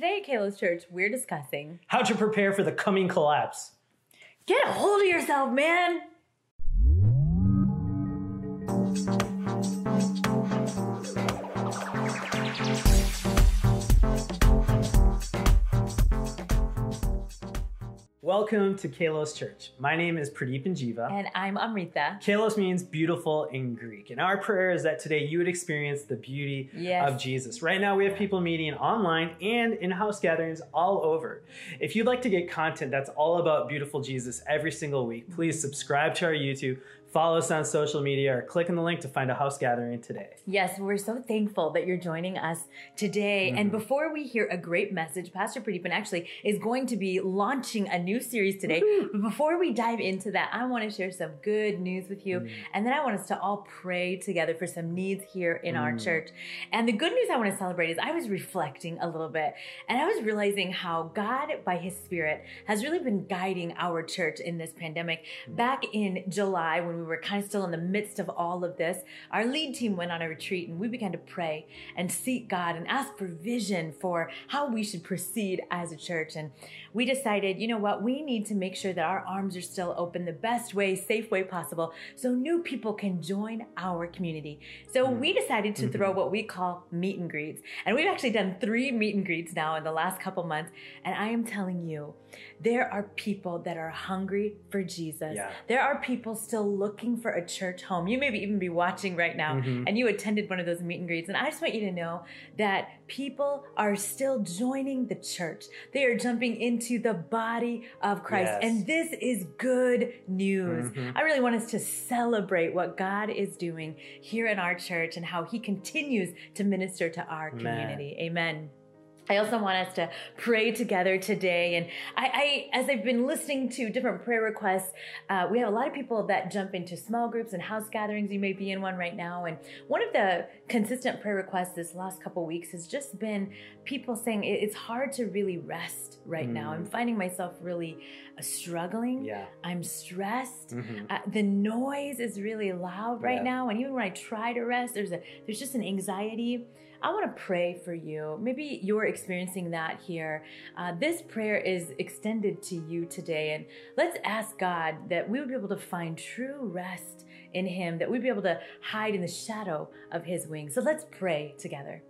Today at Kalos Church, we're discussing How to prepare for the coming collapse. get a hold of yourself, man. Welcome to Kalos Church. My name is Pradeep Jiva. And I'm Amrita. Kalos means beautiful in Greek. And our prayer is that today you would experience the beauty Yes. of Jesus. Right now, we have people meeting online and in house gatherings all over. If you'd like to get content that's all about beautiful Jesus every single week, please subscribe to our YouTube, follow us on social media, or click on the link to find a house gathering today. Yes, we're so thankful that you're joining us today. And mm-hmm. before we hear a great message, Pastor Pradeepan actually is going to be launching a new series today. But before we dive into that, I want to share some good news with you. Mm. And then I want us to all pray together for some needs here in our mm. church. And the good news I want to celebrate is I was reflecting a little bit and I was realizing how God, by His Spirit, has really been guiding our church in this pandemic. Mm. Back in July, when we were kind of still in the midst of all of this, our lead team went on a retreat and we began to pray and seek God and ask for vision for how we should proceed as a church. And we decided, you know what, we need to make sure that our arms are still open the best way, safe way possible, so new people can join our community. So mm. we decided to mm-hmm. throw what we call meet and greets. And we've actually done three meet and greets now in the last couple months. And I am telling you, there are people that are hungry for Jesus. Yeah. There are people still looking for a church home. You maybe even be watching right now mm-hmm. and you attended one of those meet and greets. And I just want you to know that people are still joining the church. They are jumping into the body of Christ. Yes. And this is good news. Mm-hmm. I really want us to celebrate what God is doing here in our church and how he continues to minister to our community. Amen. I also want us to pray together today. And I, I as I've been listening to different prayer requests, uh, we have a lot of people that jump into small groups and house gatherings. You may be in one right now. And one of the consistent prayer requests this last couple weeks has just been people saying it's hard to really rest right now. I'm finding myself really uh, struggling. Yeah. I'm stressed. Mm-hmm. Uh, the noise is really loud right Yeah. now, and even when I try to rest, there's a there's just an anxiety. I want to pray for you. Maybe you're experiencing that here. Uh, this prayer is extended to you today, and let's ask God that we would be able to find true rest in Him, that we'd be able to hide in the shadow of His wings. So let's pray together.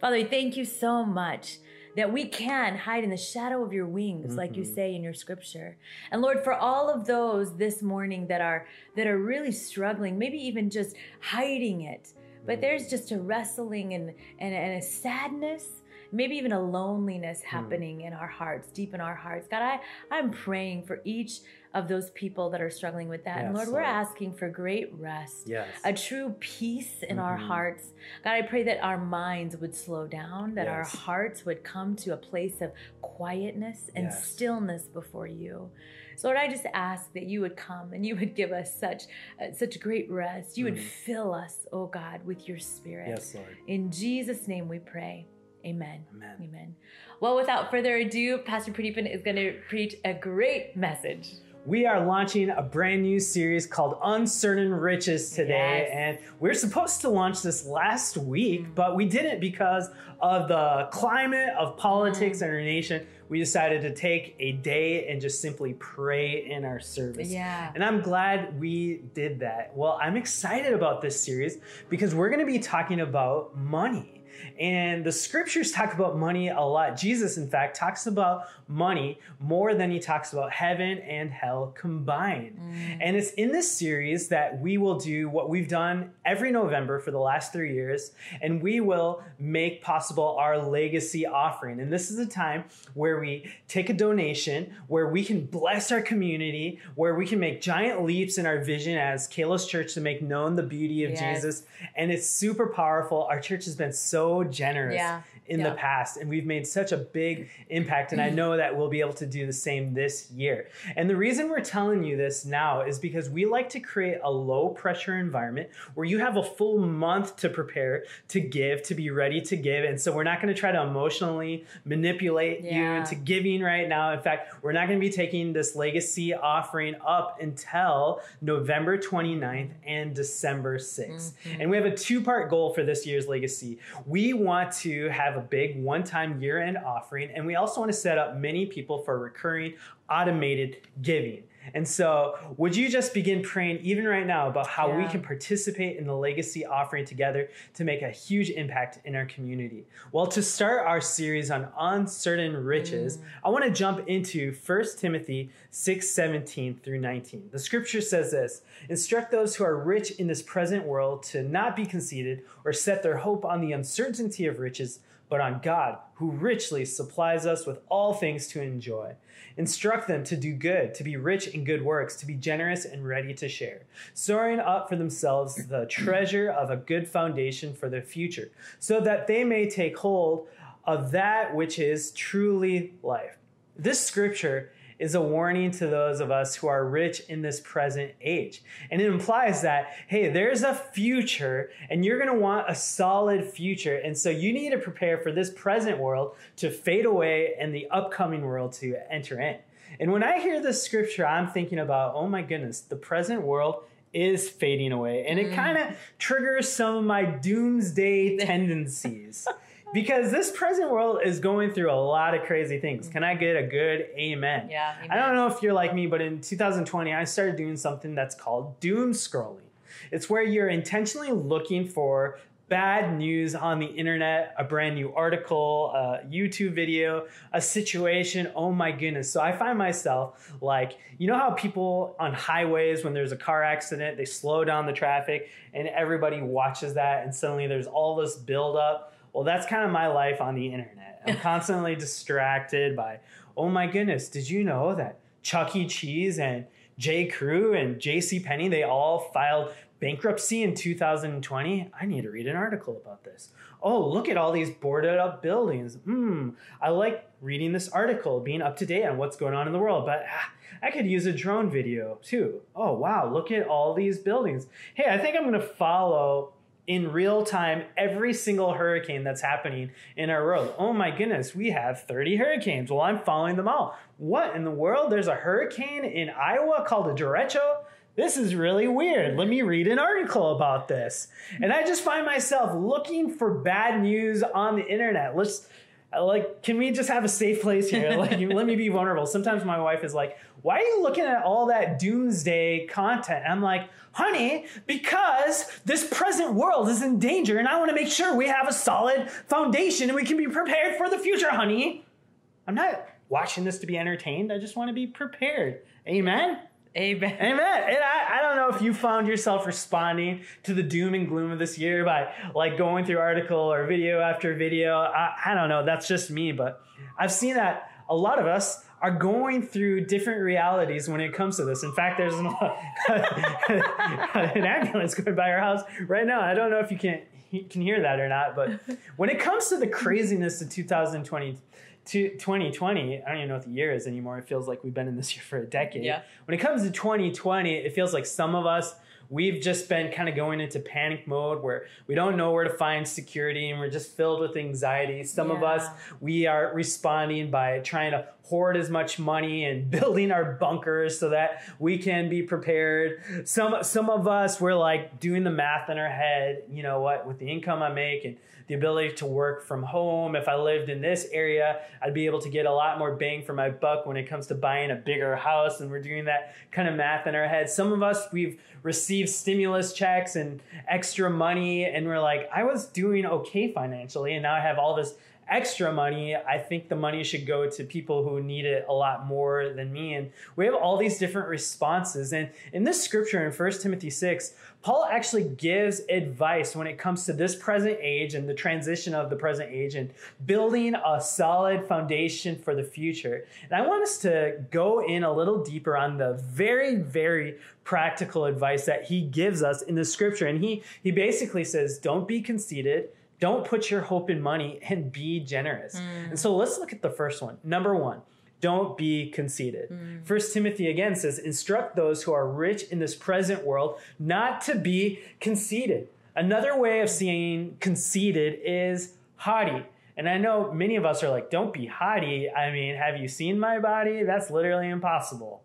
Father, we thank you so much that we can hide in the shadow of your wings, like you say in your scripture. And Lord, for all of those this morning that are that are really struggling, maybe even just hiding it, but there's just a wrestling and and, and a sadness. Maybe even a loneliness happening in our hearts, deep in our hearts. God, I, I'm praying for each of those people that are struggling with that. and Yes, Lord, we're asking for great rest Yes. a true peace in our Mhm. hearts. God, I pray that our minds would slow down, that our hearts would come to a place of quietness and Yes. stillness before you. So Lord, I just ask that you would come and you would give us such uh, such great rest. You would Mhm. fill us, oh God, with your spirit. Yes, Lord. In Jesus' name we pray. Amen. Amen. Amen. Well, without further ado, Pastor Pradeepan is going to preach a great message. We are launching a brand new series called Uncertain Riches today. Yes. And we're supposed to launch this last week, but we didn't because of the climate of politics Mm. in our nation. We decided to take a day and just simply pray in our service. Yeah. And I'm glad we did that. Well, I'm excited about this series because we're going to be talking about money. And the scriptures talk about money a lot. Jesus, in fact, talks about money more than he talks about heaven and hell combined. Mm. And it's in this series that we will do what we've done every November for the last three years, and we will make possible our legacy offering. And this is a time where we take a donation, where we can bless our community, where we can make giant leaps in our vision as Kalos Church to make known the beauty of Yes. Jesus. And it's super powerful. Our church has been so generous Yeah. In Yeah. the past, and we've made such a big impact. And I know that we'll be able to do the same this year. And the reason we're telling you this now is because we like to create a low pressure environment where you have a full month to prepare, to give, to be ready to give. And so we're not going to try to emotionally manipulate you into giving right now. In fact, we're not going to be taking this legacy offering up until November 29th and December 6th. Mhm. And we have a two part goal for this year's legacy. We want to have a big one time year end offering, and we also want to set up many people for recurring automated giving. And so, would you just begin praying even right now about how yeah. we can participate in the legacy offering together to make a huge impact in our community? Well, to start our series on uncertain riches, mm. I want to jump into 1 Timothy 6 17 through 19. The scripture says this Instruct those who are rich in this present world to not be conceited or set their hope on the uncertainty of riches but on God, who richly supplies us with all things to enjoy. Instruct them to do good, to be rich in good works, to be generous and ready to share, storing up for themselves the treasure of a good foundation for the future, so that they may take hold of that which is truly life. This scripture is a warning to those of us who are rich in this present age. And it implies that, hey, there's a future and you're going to want a solid future. And so you need to prepare for this present world to fade away and the upcoming world to enter in. And when I hear this scripture, I'm thinking about, oh my goodness, the present world is fading away. And it mm. kind of triggers some of my doomsday tendencies because this present world is going through a lot of crazy things. Can I get a good amen? Yeah. Amen. I don't know if you're like me, but in 2020, I started doing something that's called doom scrolling. It's where you're intentionally looking for bad news on the internet, a brand new article, a YouTube video, a situation. Oh my goodness. So I find myself like, you know how people on highways, when there's a car accident, they slow down the traffic and everybody watches that, and suddenly there's all this buildup well, that's kind of my life on the internet. I'm constantly distracted by, oh my goodness, did you know that Chuck E. Cheese and J. Crew and J.C. Penney, they all filed bankruptcy in 2020? I need to read an article about this. Oh, look at all these boarded up buildings. Hmm, I like reading this article, being up to date on what's going on in the world, but ah, I could use a drone video too. Oh, wow, look at all these buildings. Hey, I think I'm going to follow in real time every single hurricane that's happening in our world. Oh my goodness, we have 30 hurricanes. Well, I'm following them all. What in the world? There's a hurricane in Iowa called a derecho? This is really weird. Let me read an article about this. And I just find myself looking for bad news on the internet. Let's like can we just have a safe place here? Like let me be vulnerable. Sometimes my wife is like why are you looking at all that doomsday content? I'm like honey because this present world is in danger and i want to make sure we have a solid foundation and we can be prepared for the future honey. I'm not watching this to be entertained. I just want to be prepared. Amen Amen. Amen. And I, I don't know if you found yourself responding to the doom and gloom of this year by like going through article or video after video. I, I don't know. That's just me. But I've seen that a lot of us are going through different realities when it comes to this. In fact, there's an, an ambulance going by our house right now. I don't know if you can, you can hear that or not. But when it comes to the craziness of 2020, to 2020, I don't even know what the year is anymore. It feels like we've been in this year for a decade. Yeah. When it comes to 2020, it feels like some of us we've just been kind of going into panic mode where we don't know where to find security and we're just filled with anxiety. Some yeah. of us, we are responding by trying to hoard as much money and building our bunkers so that we can be prepared. Some some of us we're like doing the math in our head, you know what, with the income I make and the ability to work from home. If I lived in this area, I'd be able to get a lot more bang for my buck when it comes to buying a bigger house. And we're doing that kind of math in our head. Some of us, we've received stimulus checks and extra money, and we're like, I was doing okay financially, and now I have all this extra money, I think the money should go to people who need it a lot more than me. And we have all these different responses. And in this scripture in 1 Timothy 6, Paul actually gives advice when it comes to this present age and the transition of the present age and building a solid foundation for the future. And I want us to go in a little deeper on the very, very practical advice that he gives us in the scripture. And he, he basically says, don't be conceited don't put your hope in money and be generous. Mm. And so let's look at the first one. Number one, don't be conceited. Mm. First Timothy again says, instruct those who are rich in this present world not to be conceited. Another way of seeing conceited is haughty. And I know many of us are like, don't be haughty. I mean, have you seen my body? That's literally impossible.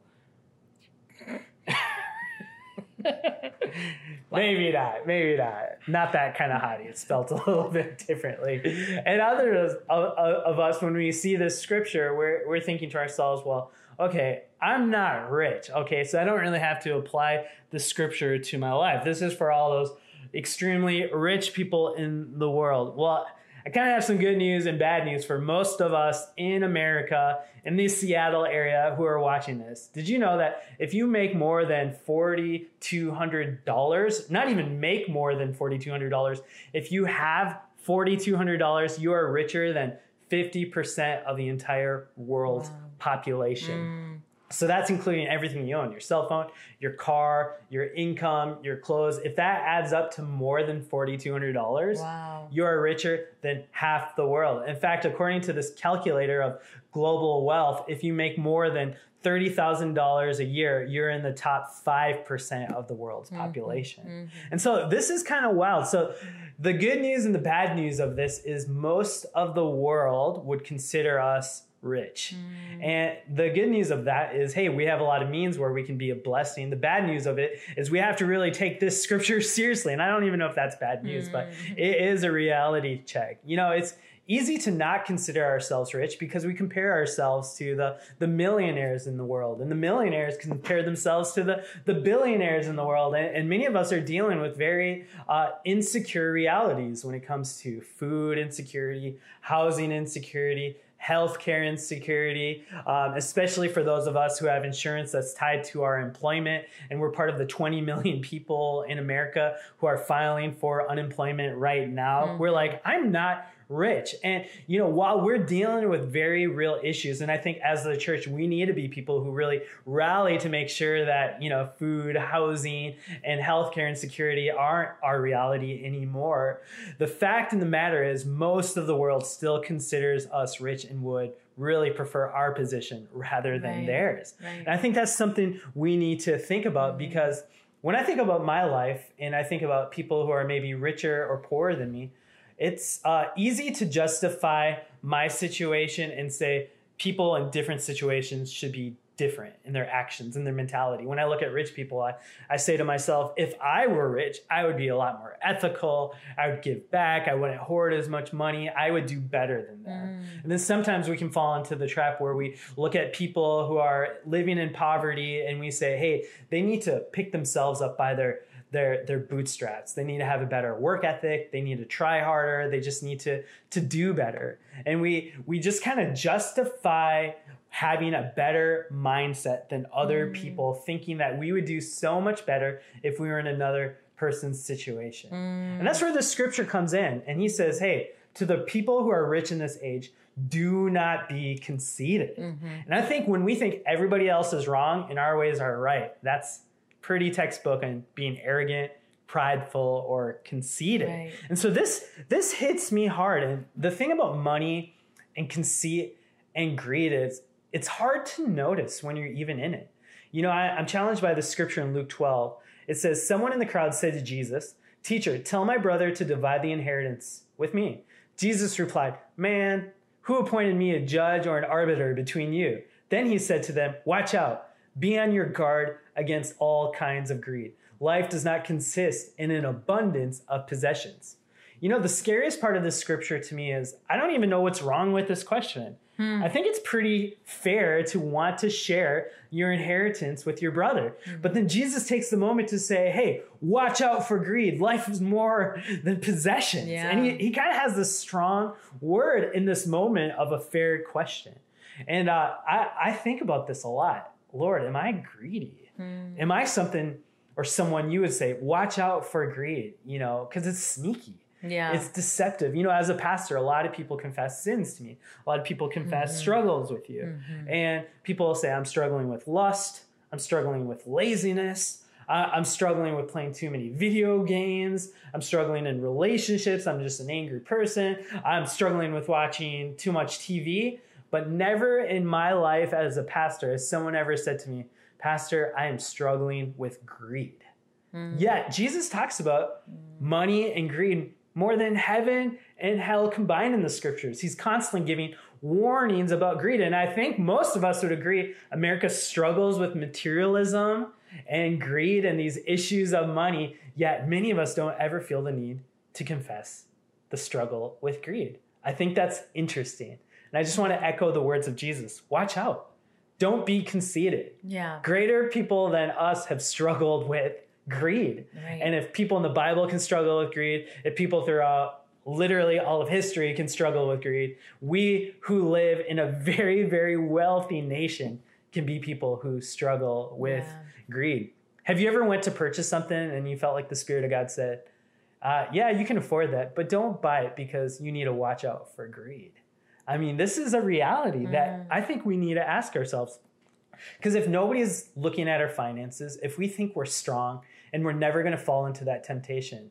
maybe not. Maybe not. Not that kind of hottie. It's spelled a little bit differently. And others of, of, of us, when we see this scripture, we're, we're thinking to ourselves, well, okay, I'm not rich. Okay, so I don't really have to apply the scripture to my life. This is for all those extremely rich people in the world. Well, I kind of have some good news and bad news for most of us in America, in the Seattle area who are watching this. Did you know that if you make more than $4,200, not even make more than $4,200, if you have $4,200, you are richer than 50% of the entire world's wow. population. Mm. So that's including everything you own your cell phone, your car, your income, your clothes. If that adds up to more than $4,200, wow. you are richer than half the world. In fact, according to this calculator of global wealth, if you make more than $30,000 a year, you're in the top 5% of the world's mm-hmm. population. Mm-hmm. And so this is kind of wild. So the good news and the bad news of this is most of the world would consider us rich. Mm. And the good news of that is, hey, we have a lot of means where we can be a blessing. The bad news of it is we have to really take this scripture seriously. And I don't even know if that's bad news, mm. but it is a reality check. You know, it's easy to not consider ourselves rich because we compare ourselves to the, the millionaires in the world and the millionaires compare themselves to the, the billionaires in the world and, and many of us are dealing with very uh, insecure realities when it comes to food insecurity housing insecurity healthcare insecurity, um, especially for those of us who have insurance that's tied to our employment. And we're part of the 20 million people in America who are filing for unemployment right now. Mm-hmm. We're like, I'm not rich. And, you know, while we're dealing with very real issues, and I think as the church, we need to be people who really rally to make sure that, you know, food, housing, and healthcare and security aren't our reality anymore. The fact in the matter is, most of the world still considers us rich and would really prefer our position rather than right. theirs. Right. And I think that's something we need to think about mm-hmm. because when I think about my life and I think about people who are maybe richer or poorer than me, it's uh, easy to justify my situation and say people in different situations should be different in their actions and their mentality. When I look at rich people, I, I say to myself, if I were rich, I would be a lot more ethical. I would give back. I wouldn't hoard as much money. I would do better than that. Mm. And then sometimes we can fall into the trap where we look at people who are living in poverty and we say, hey, they need to pick themselves up by their their their bootstraps. They need to have a better work ethic. They need to try harder. They just need to to do better. And we we just kind of justify having a better mindset than other mm. people, thinking that we would do so much better if we were in another person's situation. Mm. And that's where the scripture comes in. And he says, "Hey, to the people who are rich in this age, do not be conceited." Mm-hmm. And I think when we think everybody else is wrong and our ways are right, that's pretty textbook on being arrogant, prideful, or conceited. Right. And so this this hits me hard. And the thing about money and conceit and greed is it's hard to notice when you're even in it. You know, I, I'm challenged by the scripture in Luke 12. It says, Someone in the crowd said to Jesus, Teacher, tell my brother to divide the inheritance with me. Jesus replied, Man, who appointed me a judge or an arbiter between you? Then he said to them, Watch out. Be on your guard against all kinds of greed. Life does not consist in an abundance of possessions. You know, the scariest part of this scripture to me is I don't even know what's wrong with this question. Hmm. I think it's pretty fair to want to share your inheritance with your brother. Hmm. But then Jesus takes the moment to say, hey, watch out for greed. Life is more than possessions. Yeah. And he, he kind of has this strong word in this moment of a fair question. And uh, I, I think about this a lot. Lord, am I greedy? Mm. Am I something or someone you would say, watch out for greed, you know, because it's sneaky. Yeah. It's deceptive. You know, as a pastor, a lot of people confess sins to me. A lot of people confess mm-hmm. struggles with you. Mm-hmm. And people will say, I'm struggling with lust. I'm struggling with laziness. Uh, I'm struggling with playing too many video games. I'm struggling in relationships. I'm just an angry person. I'm struggling with watching too much TV. But never in my life as a pastor has someone ever said to me, Pastor, I am struggling with greed. Mm. Yet Jesus talks about money and greed more than heaven and hell combined in the scriptures. He's constantly giving warnings about greed. And I think most of us would agree America struggles with materialism and greed and these issues of money, yet many of us don't ever feel the need to confess the struggle with greed. I think that's interesting. And I just want to echo the words of Jesus watch out. Don't be conceited. Yeah. Greater people than us have struggled with greed. Right. And if people in the Bible can struggle with greed, if people throughout literally all of history can struggle with greed, we who live in a very, very wealthy nation can be people who struggle with Yeah. greed. Have you ever went to purchase something and you felt like the Spirit of God said, uh, yeah, you can afford that, but don't buy it because you need to watch out for greed. I mean, this is a reality that I think we need to ask ourselves. Because if nobody's looking at our finances, if we think we're strong and we're never going to fall into that temptation,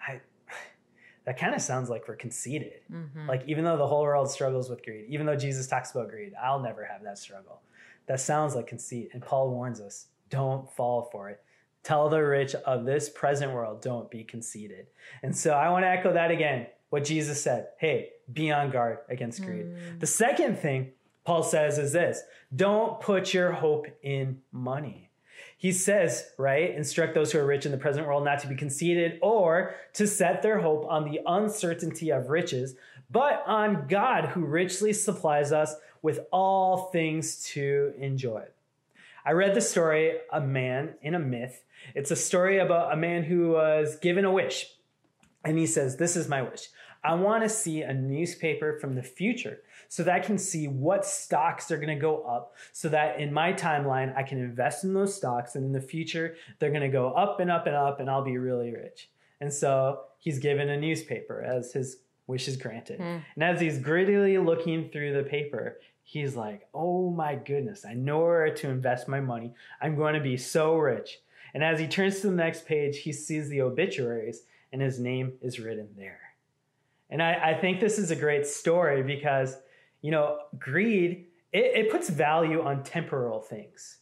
I that kind of sounds like we're conceited. Mhm. Like even though the whole world struggles with greed, even though Jesus talks about greed, I'll never have that struggle. That sounds like conceit. And Paul warns us, don't fall for it. Tell the rich of this present world, don't be conceited. And so I want to echo that again, what Jesus said. Hey, be on guard against greed. Mm. The second thing Paul says is this don't put your hope in money. He says, right, instruct those who are rich in the present world not to be conceited or to set their hope on the uncertainty of riches, but on God who richly supplies us with all things to enjoy. I read the story, A Man in a Myth. It's a story about a man who was given a wish. And he says, This is my wish. I want to see a newspaper from the future so that I can see what stocks are going to go up, so that in my timeline, I can invest in those stocks. And in the future, they're going to go up and up and up, and I'll be really rich. And so he's given a newspaper as his wish is granted. Hmm. And as he's greedily looking through the paper, he's like, Oh my goodness, I know where to invest my money. I'm going to be so rich. And as he turns to the next page, he sees the obituaries, and his name is written there. And I, I think this is a great story because, you know, greed, it, it puts value on temporal things.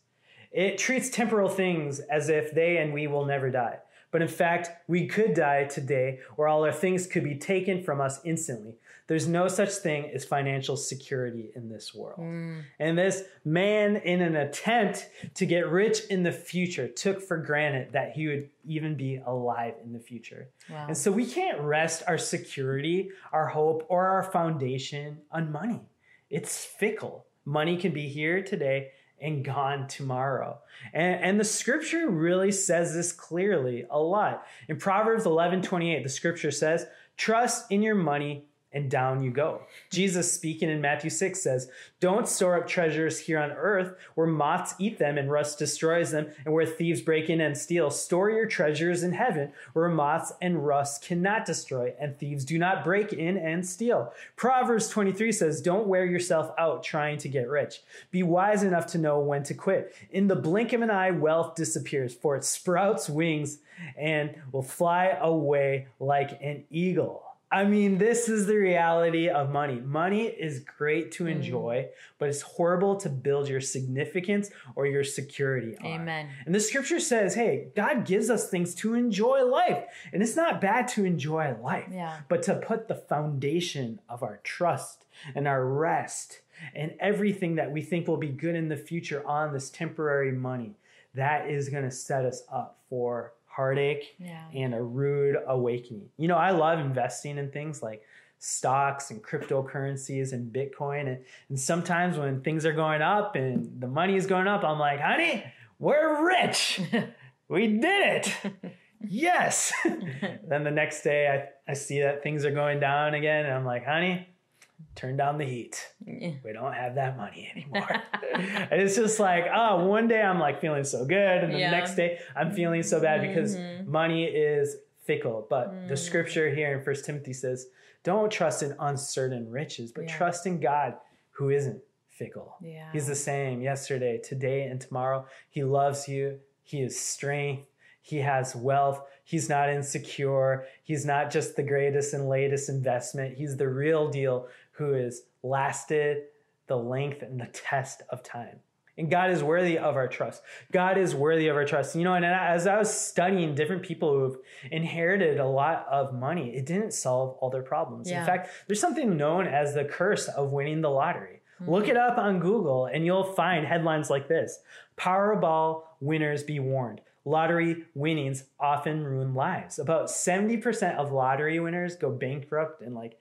It treats temporal things as if they and we will never die. But in fact, we could die today, or all our things could be taken from us instantly. There's no such thing as financial security in this world. Mm. And this man, in an attempt to get rich in the future, took for granted that he would even be alive in the future. Wow. And so we can't rest our security, our hope, or our foundation on money. It's fickle. Money can be here today and gone tomorrow. And, and the scripture really says this clearly a lot. In Proverbs 11 28, the scripture says, Trust in your money and down you go. Jesus speaking in Matthew 6 says, Don't store up treasures here on earth where moths eat them and rust destroys them and where thieves break in and steal. Store your treasures in heaven where moths and rust cannot destroy and thieves do not break in and steal. Proverbs 23 says, Don't wear yourself out trying to get rich. Be wise enough to know when to quit. In the blink of an eye, wealth disappears, for it sprouts wings and will fly away like an eagle. I mean, this is the reality of money. Money is great to mm. enjoy, but it's horrible to build your significance or your security on. Amen. And the scripture says, hey, God gives us things to enjoy life. And it's not bad to enjoy life, Yeah. but to put the foundation of our trust and our rest and everything that we think will be good in the future on this temporary money, that is going to set us up for heartache Yeah. and a rude awakening. You know, I love investing in things like stocks and cryptocurrencies and Bitcoin. And, and sometimes when things are going up and the money is going up, I'm like, honey, we're rich. we did it. yes. then the next day I, I see that things are going down again. And I'm like, honey, turn down the heat. We don't have that money anymore. and it's just like, oh, one day I'm like feeling so good. And the Yeah. next day I'm feeling so bad because Mhm. money is fickle. But the Mm. scripture here in First Timothy says, don't trust in uncertain riches, but Yeah. trust in God who isn't fickle. Yeah. He's the same yesterday, today, and tomorrow. He loves you. He is strength. He has wealth. He's not insecure. He's not just the greatest and latest investment. He's the real deal who has lasted the length and the test of time. And God is worthy of our trust. God is worthy of our trust. You know, and as I was studying different people who've inherited a lot of money, it didn't solve all their problems. Yeah. In fact, there's something known as the curse of winning the lottery. Look mm-hmm. it up on Google and you'll find headlines like this Powerball winners be warned. Lottery winnings often ruin lives. About 70% of lottery winners go bankrupt in like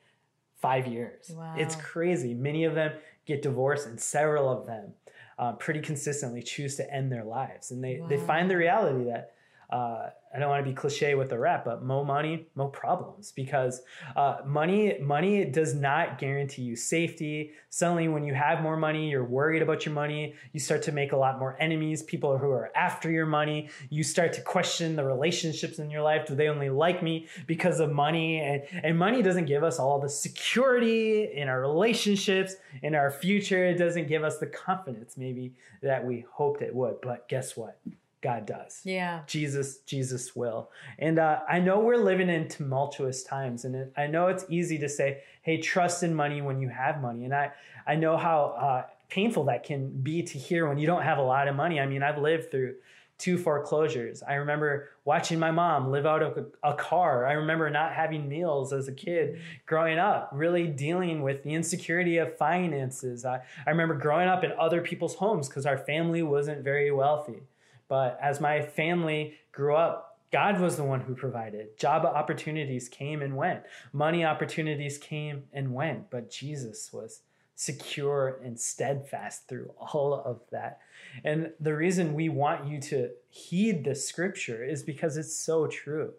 five years. Wow. It's crazy. Many of them get divorced, and several of them uh, pretty consistently choose to end their lives. And they, they find the reality that uh, I don't want to be cliche with the rap, but mo money, mo problems. Because uh, money, money does not guarantee you safety. Suddenly, when you have more money, you're worried about your money. You start to make a lot more enemies, people who are after your money. You start to question the relationships in your life. Do they only like me because of money? And and money doesn't give us all the security in our relationships, in our future. It doesn't give us the confidence maybe that we hoped it would. But guess what? God does. Yeah. Jesus, Jesus will. And uh, I know we're living in tumultuous times, and it, I know it's easy to say, "Hey, trust in money when you have money." And I, I know how uh, painful that can be to hear when you don't have a lot of money. I mean, I've lived through two foreclosures. I remember watching my mom live out of a, a car. I remember not having meals as a kid growing up, really dealing with the insecurity of finances. I, I remember growing up in other people's homes because our family wasn't very wealthy. But as my family grew up, God was the one who provided. Job opportunities came and went, money opportunities came and went, but Jesus was secure and steadfast through all of that. And the reason we want you to heed the scripture is because it's so true.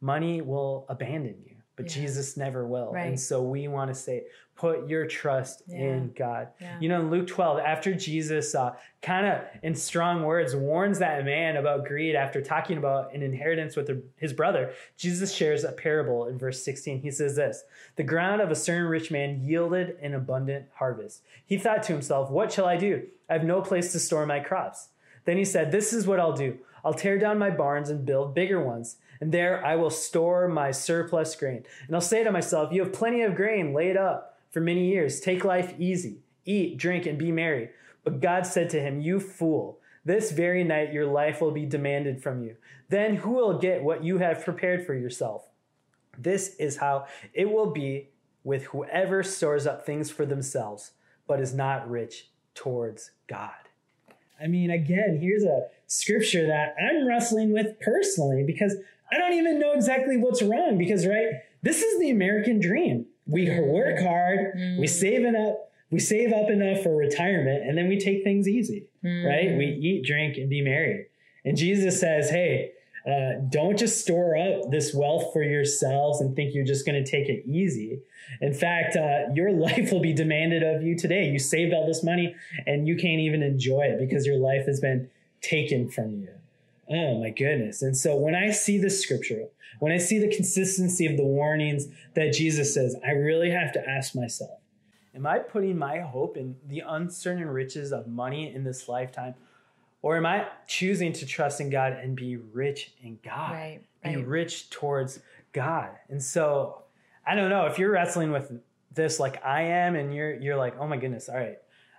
Money will abandon you, but Yeah. Jesus never will. Right. And so we want to say, put your trust Yeah. in God. Yeah. You know, in Luke 12, after Jesus uh, kind of in strong words warns that man about greed after talking about an inheritance with his brother, Jesus shares a parable in verse 16. He says this The ground of a certain rich man yielded an abundant harvest. He thought to himself, What shall I do? I have no place to store my crops. Then he said, This is what I'll do. I'll tear down my barns and build bigger ones, and there I will store my surplus grain. And I'll say to myself, You have plenty of grain laid up for many years. Take life easy. Eat, drink, and be merry. But God said to him, You fool, this very night your life will be demanded from you. Then who will get what you have prepared for yourself? This is how it will be with whoever stores up things for themselves, but is not rich towards God. I mean, again, here's a scripture that I'm wrestling with personally because I don't even know exactly what's wrong. Because, right, this is the American dream. We work hard, we save up, we save up enough for retirement, and then we take things easy, right? We eat, drink, and be merry. And Jesus says, hey, uh, don't just store up this wealth for yourselves and think you're just going to take it easy. In fact, uh, your life will be demanded of you today. You saved all this money and you can't even enjoy it because your life has been taken from you. Oh my goodness. And so when I see this scripture, when I see the consistency of the warnings that Jesus says, I really have to ask myself, am I putting my hope in the uncertain riches of money in this lifetime? Or am I choosing to trust in God and be rich in God? Right, Be rich towards God. And so I don't know if you're wrestling with this like I am and you're you're like, "Oh my goodness, all right.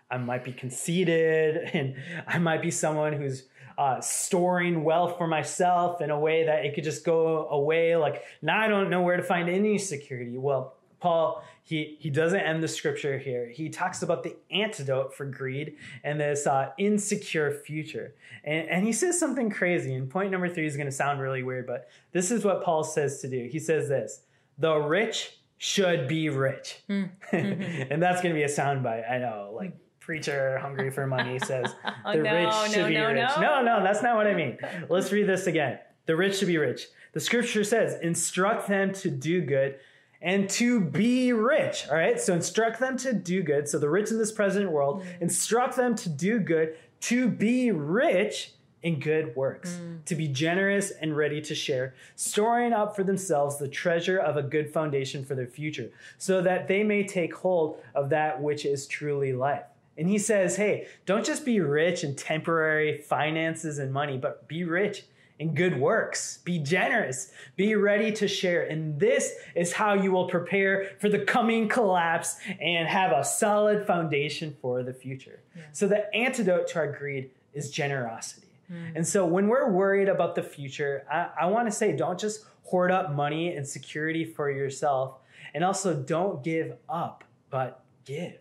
I might be conceited and I might be someone who's uh, storing wealth for myself in a way that it could just go away. Like now I don't know where to find any security. Well, Paul, he, he doesn't end the scripture here. He talks about the antidote for greed and this uh, insecure future. And, and he says something crazy. And point number three is going to sound really weird, but this is what Paul says to do. He says this The rich should be rich. and that's going to be a soundbite. I know, like preacher hungry for money says Oh, the no, rich no, should be no, rich. no. No, no, that's not what I mean. Let's read this again. The rich should be rich. The scripture says, instruct them to do good and to be rich. All right. So instruct them to do good. So the rich in this present world, mm. instruct them to do good, to be rich in good works, mm. to be generous and ready to share, storing up for themselves the treasure of a good foundation for their future, so that they may take hold of that which is truly life. And he says, hey, don't just be rich in temporary finances and money, but be rich in good works. Be generous. Be ready to share. And this is how you will prepare for the coming collapse and have a solid foundation for the future. So, the antidote to our greed is generosity. Mm. And so, when we're worried about the future, I, I want to say don't just hoard up money and security for yourself. And also, don't give up, but give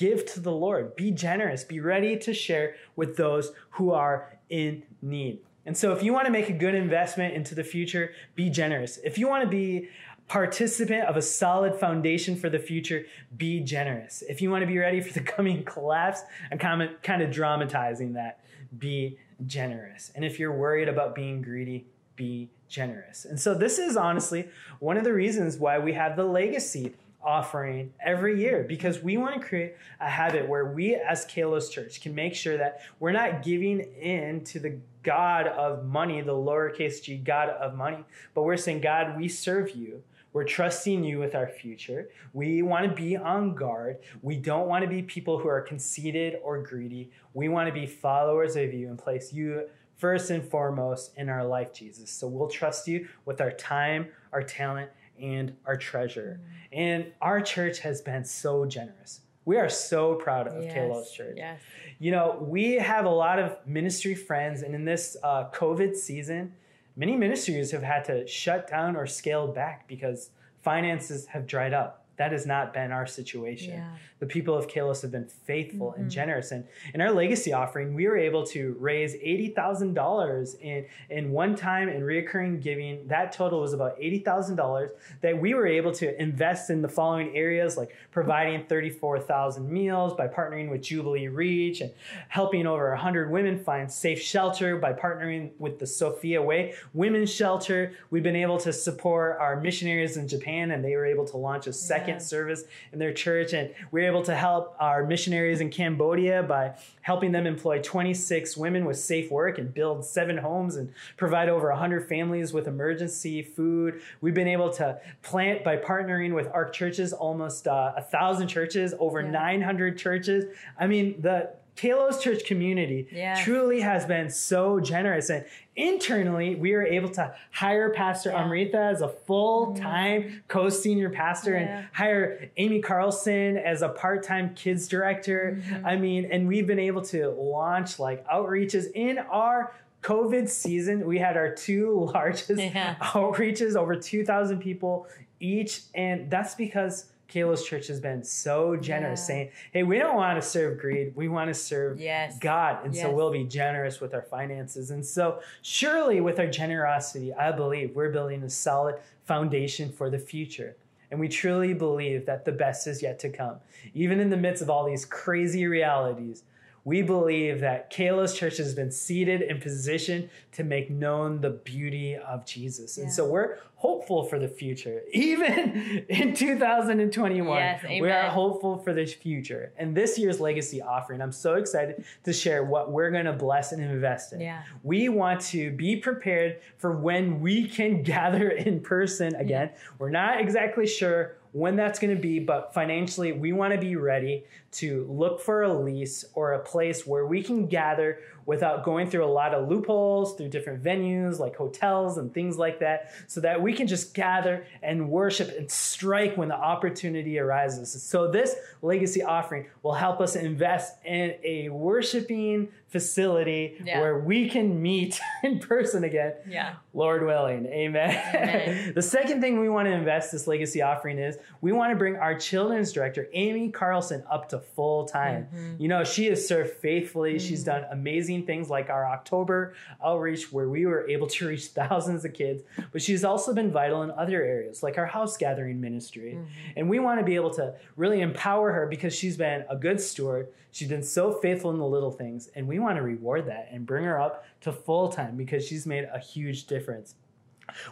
give to the Lord. Be generous. Be ready to share with those who are in need. And so, if you want to make a good investment into the future, be generous. If you want to be participant of a solid foundation for the future, be generous. If you want to be ready for the coming collapse, I'm kind of, dramatizing that. Be generous. And if you're worried about being greedy, be generous. And so, this is honestly one of the reasons why we have the legacy offering every year because we want to create a habit where we as Kalos Church can make sure that we're not giving in to the God of money, the lowercase g God of money, but we're saying, God, we serve you. We're trusting you with our future. We want to be on guard. We don't want to be people who are conceited or greedy. We want to be followers of you and place you first and foremost in our life, Jesus. So we'll trust you with our time, our talent, and our treasure. Mm-hmm. And our church has been so generous. We are so proud of yes, Kalos Church. Yes. You know, we have a lot of ministry friends, and in this uh, COVID season, many ministries have had to shut down or scale back because finances have dried up that has not been our situation. Yeah. The people of Kalos have been faithful mm-hmm. and generous. And in our legacy offering, we were able to raise $80,000 in, in one time and reoccurring giving. That total was about $80,000 that we were able to invest in the following areas like providing 34,000 meals by partnering with Jubilee Reach and helping over 100 women find safe shelter by partnering with the Sophia Way Women's Shelter. We've been able to support our missionaries in Japan and they were able to launch a second second service in their church. And we are able to help our missionaries in Cambodia by helping them employ 26 women with safe work and build seven homes and provide over 100 families with emergency food. We've been able to plant by partnering with ARC churches, almost uh, a thousand churches, over yeah. 900 churches. I mean, the Kalos Church community yeah. truly has been so generous. And internally, we were able to hire Pastor yeah. Amrita as a full time mm-hmm. co senior pastor yeah. and hire Amy Carlson as a part time kids director. Mm-hmm. I mean, and we've been able to launch like outreaches in our COVID season. We had our two largest yeah. outreaches, over 2,000 people each. And that's because Kalos Church has been so generous, yeah. saying, "Hey, we don't want to serve greed; we want to serve yes. God, and yes. so we'll be generous with our finances." And so, surely, with our generosity, I believe we're building a solid foundation for the future. And we truly believe that the best is yet to come. Even in the midst of all these crazy realities, we believe that Kalos Church has been seated in position to make known the beauty of Jesus. Yeah. And so we're hopeful for the future. Even in 2021, yes, we are hopeful for the future. And this year's legacy offering, I'm so excited to share what we're going to bless and invest in. Yeah. We want to be prepared for when we can gather in person again. Yeah. We're not exactly sure when that's going to be, but financially, we want to be ready to look for a lease or a place where we can gather without going through a lot of loopholes through different venues like hotels and things like that, so that we can just gather and worship and strike when the opportunity arises. So, this legacy offering will help us invest in a worshiping facility yeah. where we can meet in person again. Yeah. Lord willing. Amen. Amen. the second thing we want to invest this legacy offering is we want to bring our children's director, Amy Carlson, up to full time. Mm-hmm. You know, she has served faithfully. Mm-hmm. She's done amazing things like our October outreach where we were able to reach thousands of kids, but she's also been vital in other areas like our house gathering ministry. Mm-hmm. And we want to be able to really empower her because she's been a good steward. She's been so faithful in the little things, and we want to reward that and bring her up to full time because she's made a huge difference.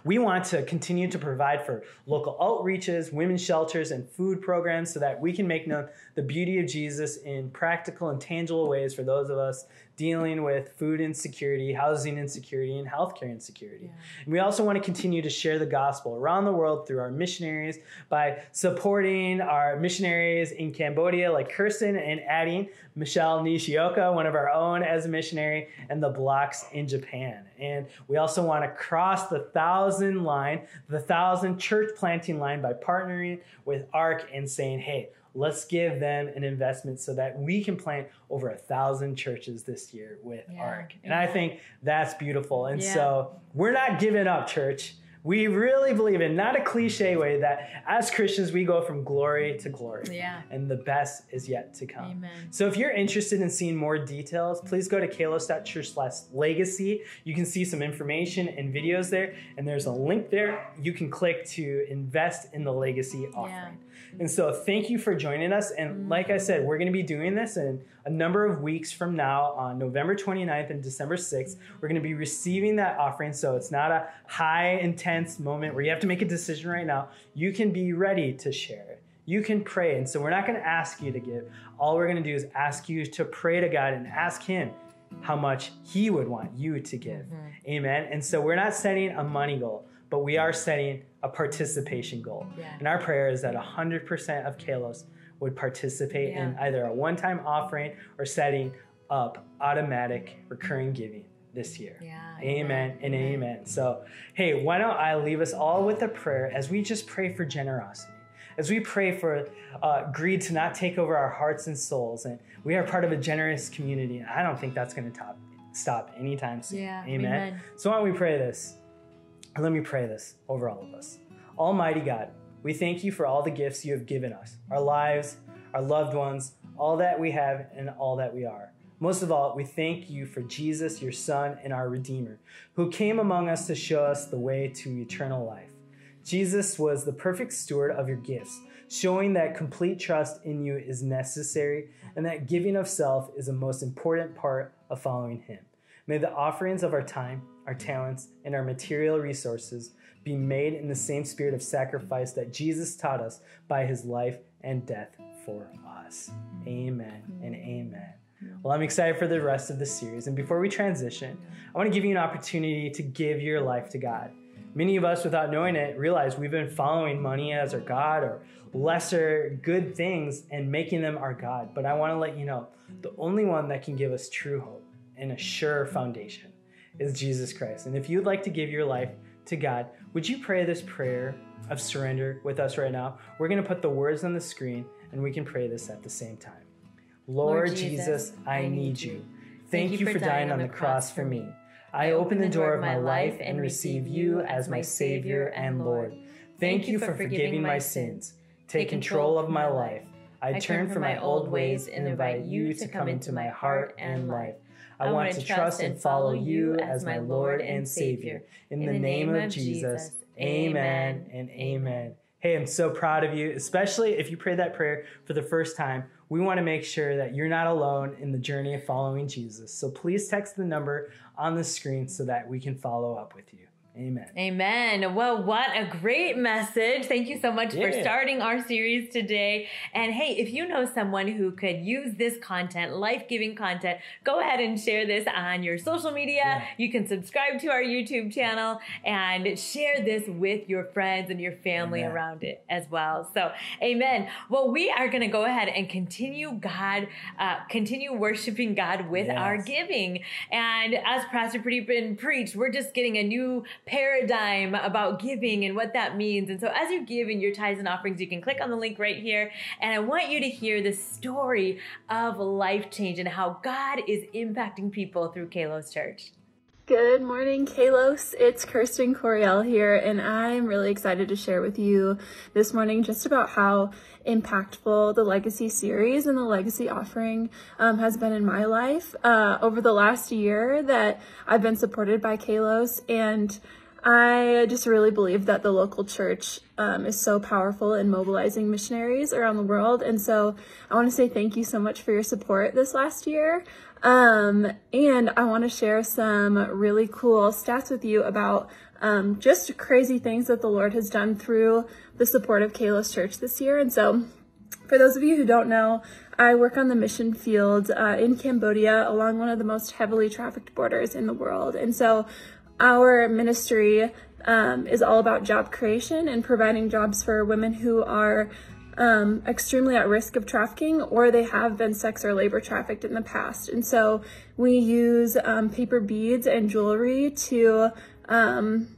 We want to continue to provide for local outreaches, women's shelters, and food programs so that we can make known the beauty of Jesus in practical and tangible ways for those of us dealing with food insecurity, housing insecurity, and healthcare insecurity. Yeah. And we also want to continue to share the gospel around the world through our missionaries by supporting our missionaries in Cambodia, like Kirsten and adding Michelle Nishioka, one of our own as a missionary, and the blocks in Japan. And we also want to cross the thousand line, the thousand church planting line by partnering with ARC and saying, hey, let's give them an investment so that we can plant over a thousand churches this year with yeah. ARC. And yeah. I think that's beautiful. And yeah. so we're not giving up, church. We really believe in not a cliche way that as Christians we go from glory to glory. Yeah. And the best is yet to come. Amen. So if you're interested in seeing more details, please go to kalos.church slash legacy. You can see some information and videos there, and there's a link there. You can click to invest in the legacy offering. Yeah. And so thank you for joining us. And like I mm-hmm. said, we're going to be doing this in a number of weeks from now on November 29th and December 6th. Mm-hmm. We're going to be receiving that offering. So it's not a high intense moment where you have to make a decision right now. You can be ready to share it. You can pray. And so we're not going to ask you to give. All we're going to do is ask you to pray to God and ask Him how much He would want you to give. Mm-hmm. Amen. And so we're not setting a money goal, but we are setting a participation goal. Yeah. And our prayer is that 100% of Kalos would participate in either a one time offering or setting up automatic recurring giving this year. Yeah, Amen, amen, and amen. amen. So, hey, why don't I leave us all with a prayer as we just pray for generosity? As we pray for uh, greed to not take over our hearts and souls, and we are part of a generous community, I don't think that's going to top, stop anytime soon. Yeah, amen. amen. So, why don't we pray this? Let me pray this over all of us. Almighty God, we thank you for all the gifts you have given us our lives, our loved ones, all that we have, and all that we are. Most of all, we thank you for Jesus, your Son, and our Redeemer, who came among us to show us the way to eternal life. Jesus was the perfect steward of your gifts, showing that complete trust in you is necessary and that giving of self is the most important part of following Him. May the offerings of our time, our talents, and our material resources be made in the same spirit of sacrifice that Jesus taught us by his life and death for us. Amen and amen. Well, I'm excited for the rest of the series. And before we transition, I want to give you an opportunity to give your life to God. Many of us, without knowing it, realize we've been following money as our God or lesser good things and making them our God. But I want to let you know the only one that can give us true hope and a sure foundation is Jesus Christ. And if you'd like to give your life to God, would you pray this prayer of surrender with us right now? We're going to put the words on the screen and we can pray this at the same time. Lord, Lord Jesus, Jesus, I need you. Thank you for dying on the cross for me. I open the door of my life and receive you as my Savior and Lord. Thank you for forgiving my sins. Take control of my life. I turn from my old ways and invite you to come into my heart and life. I want to trust and follow you as my Lord and Savior. In the name of Jesus, amen and amen. Hey, I'm so proud of you, especially if you prayed that prayer for the first time. We want to make sure that you're not alone in the journey of following Jesus. So please text the number on the screen so that we can follow up with you. Amen. Amen. Well, what a great message. Thank you so much for starting our series today. And hey, if you know someone who could use this content, life giving content, go ahead and share this on your social media. Yeah. You can subscribe to our YouTube channel and share this with your friends and your family Amen. around it as well. So, amen. Well, we are going to go ahead and continue God, uh, continue worshiping God with our giving. And as Pastor Pradeepan preached, we're just getting a new paradigm about giving and what that means. And so as you give in your tithes and offerings, you can click on the link right here. And I want you to hear the story of life change and how God is impacting people through Kalos Church. Good morning, Kalos. It's Kirsten Coriel here, and I'm really excited to share with you this morning just about how impactful the Legacy series and the Legacy offering um, has been in my life uh, over the last year that I've been supported by Kalos. And I just really believe that the local church um, is so powerful in mobilizing missionaries around the world. And so I want to say thank you so much for your support this last year. Um, and I want to share some really cool stats with you about um, just crazy things that the Lord has done through the support of Kalos Church this year. And so for those of you who don't know, I work on the mission field uh, in Cambodia along one of the most heavily trafficked borders in the world. And so our ministry um, is all about job creation and providing jobs for women who are um, extremely at risk of trafficking or they have been sex or labor trafficked in the past. And so we use um, paper beads and jewelry to um,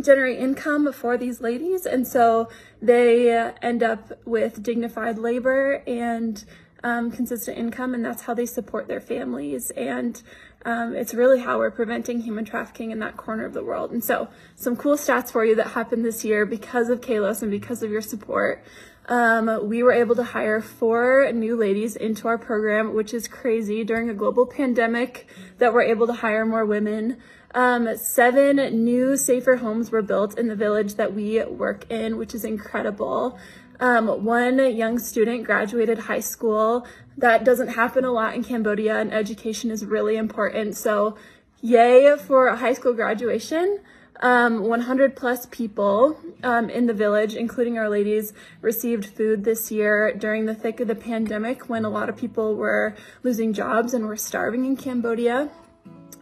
generate income for these ladies. And so they end up with dignified labor and um, consistent income, and that's how they support their families. And um, it's really how we're preventing human trafficking in that corner of the world. And so, some cool stats for you that happened this year because of Kalos and because of your support. Um, we were able to hire four new ladies into our program, which is crazy during a global pandemic that we're able to hire more women. Um, seven new safer homes were built in the village that we work in, which is incredible. Um, one young student graduated high school. That doesn't happen a lot in Cambodia, and education is really important. So, yay for a high school graduation. Um, 100 plus people um, in the village, including our ladies, received food this year during the thick of the pandemic when a lot of people were losing jobs and were starving in Cambodia.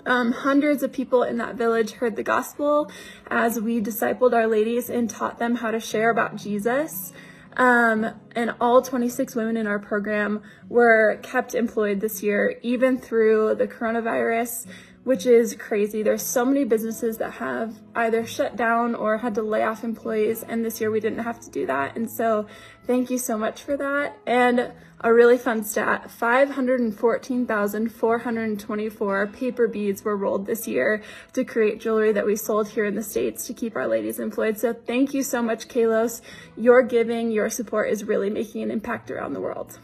Um, hundreds of people in that village heard the gospel as we discipled our ladies and taught them how to share about Jesus. Um, and all 26 women in our program were kept employed this year, even through the coronavirus which is crazy. There's so many businesses that have either shut down or had to lay off employees, and this year we didn't have to do that. And so, thank you so much for that. And a really fun stat 514,424 paper beads were rolled this year to create jewelry that we sold here in the States to keep our ladies employed. So, thank you so much, Kalos. Your giving, your support is really making an impact around the world.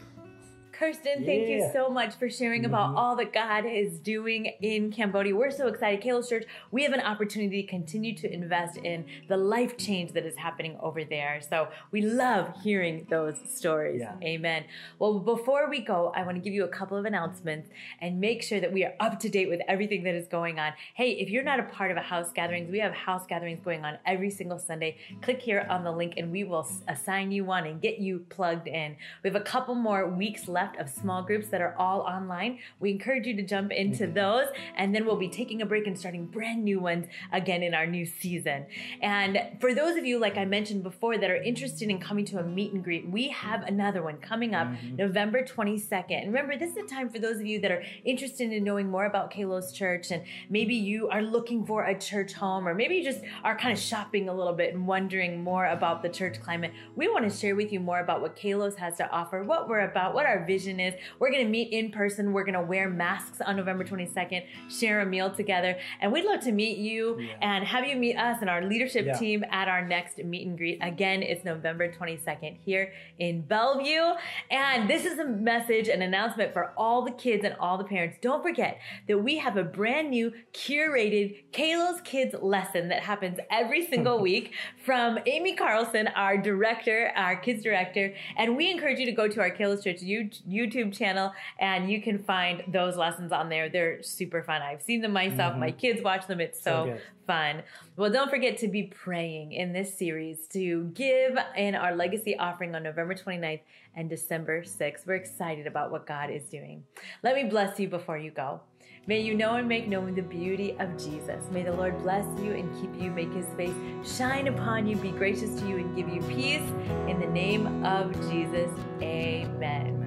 Kirsten, thank you so much for sharing about mm-hmm. all that God is doing in Cambodia. We're so excited. Kalos Church, we have an opportunity to continue to invest in the life change that is happening over there. So we love hearing those stories. Yeah. Amen. Well, before we go, I want to give you a couple of announcements and make sure that we are up to date with everything that is going on. Hey, if you're not a part of a house gatherings, we have house gatherings going on every single Sunday. Click here on the link and we will assign you one and get you plugged in. We have a couple more weeks left of small groups that are all online. We encourage you to jump into mm-hmm. those, and then we'll be taking a break and starting brand new ones again in our new season. And for those of you, like I mentioned before, that are interested in coming to a meet and greet, we have another one coming up mm-hmm. November 22nd. And remember, this is a time for those of you that are interested in knowing more about Kalos Church, and maybe you are looking for a church home, or maybe you just are kind of shopping a little bit and wondering more about the church climate. We want to share with you more about what Kalos has to offer, what we're about, what our vision vision is. We're going to meet in person. We're going to wear masks on November 22nd, share a meal together. And we'd love to meet you yeah. and have you meet us and our leadership yeah. team at our next meet and greet. Again, it's November 22nd here in Bellevue. And this is a message, an announcement for all the kids and all the parents. Don't forget that we have a brand new curated Kalos Kids lesson that happens every single week from Amy Carlson, our director, our kids director. And we encourage you to go to our Kalos Church YouTube YouTube channel, and you can find those lessons on there. They're super fun. I've seen them myself. Mm-hmm. My kids watch them. It's so, so fun. Well, don't forget to be praying in this series to give in our legacy offering on November 29th and December 6th. We're excited about what God is doing. Let me bless you before you go. May you know and make known the beauty of Jesus. May the Lord bless you and keep you, make his face shine upon you, be gracious to you, and give you peace. In the name of Jesus, amen.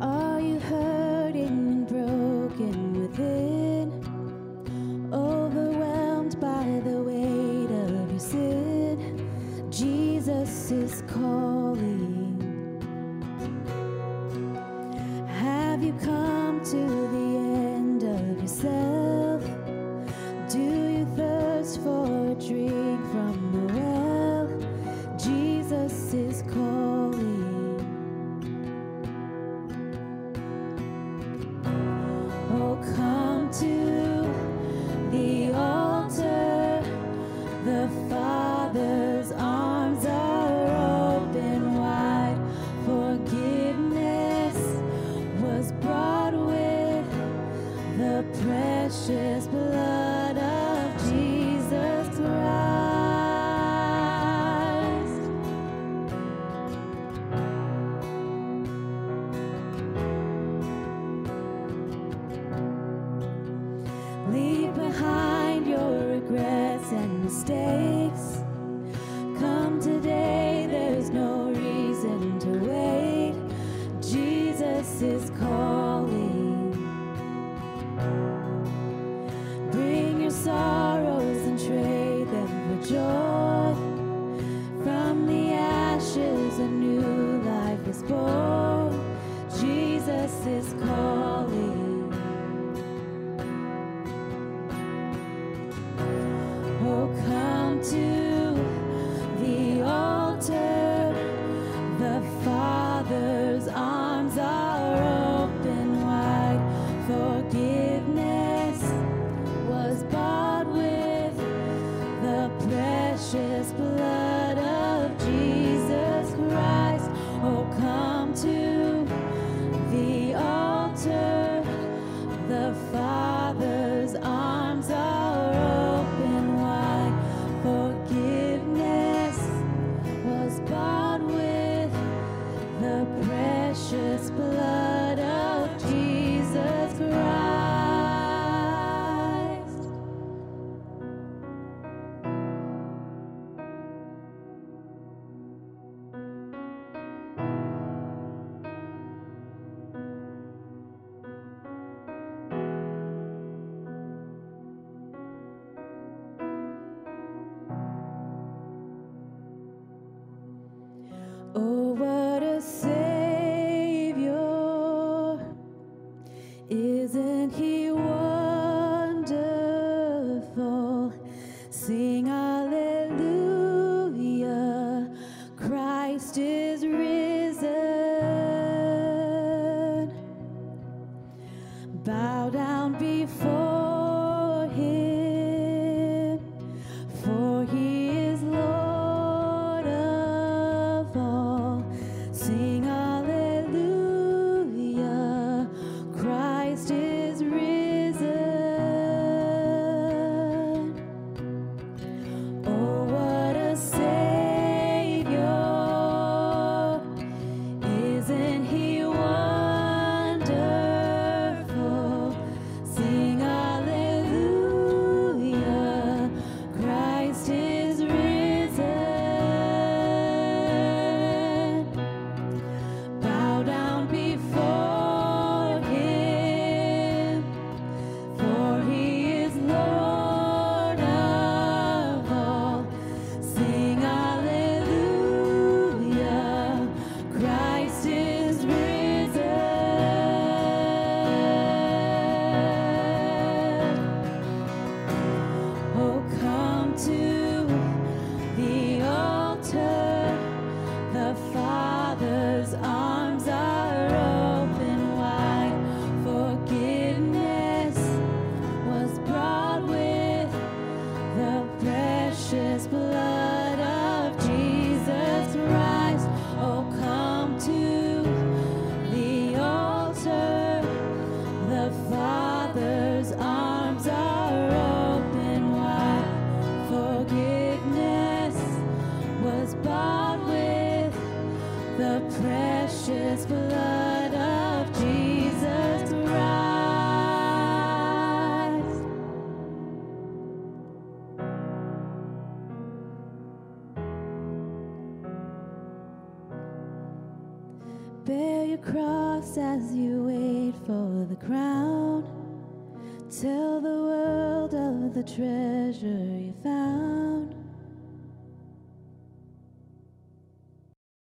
Are you hurting and broken within? Overwhelmed by the weight of your sin? Jesus is calling.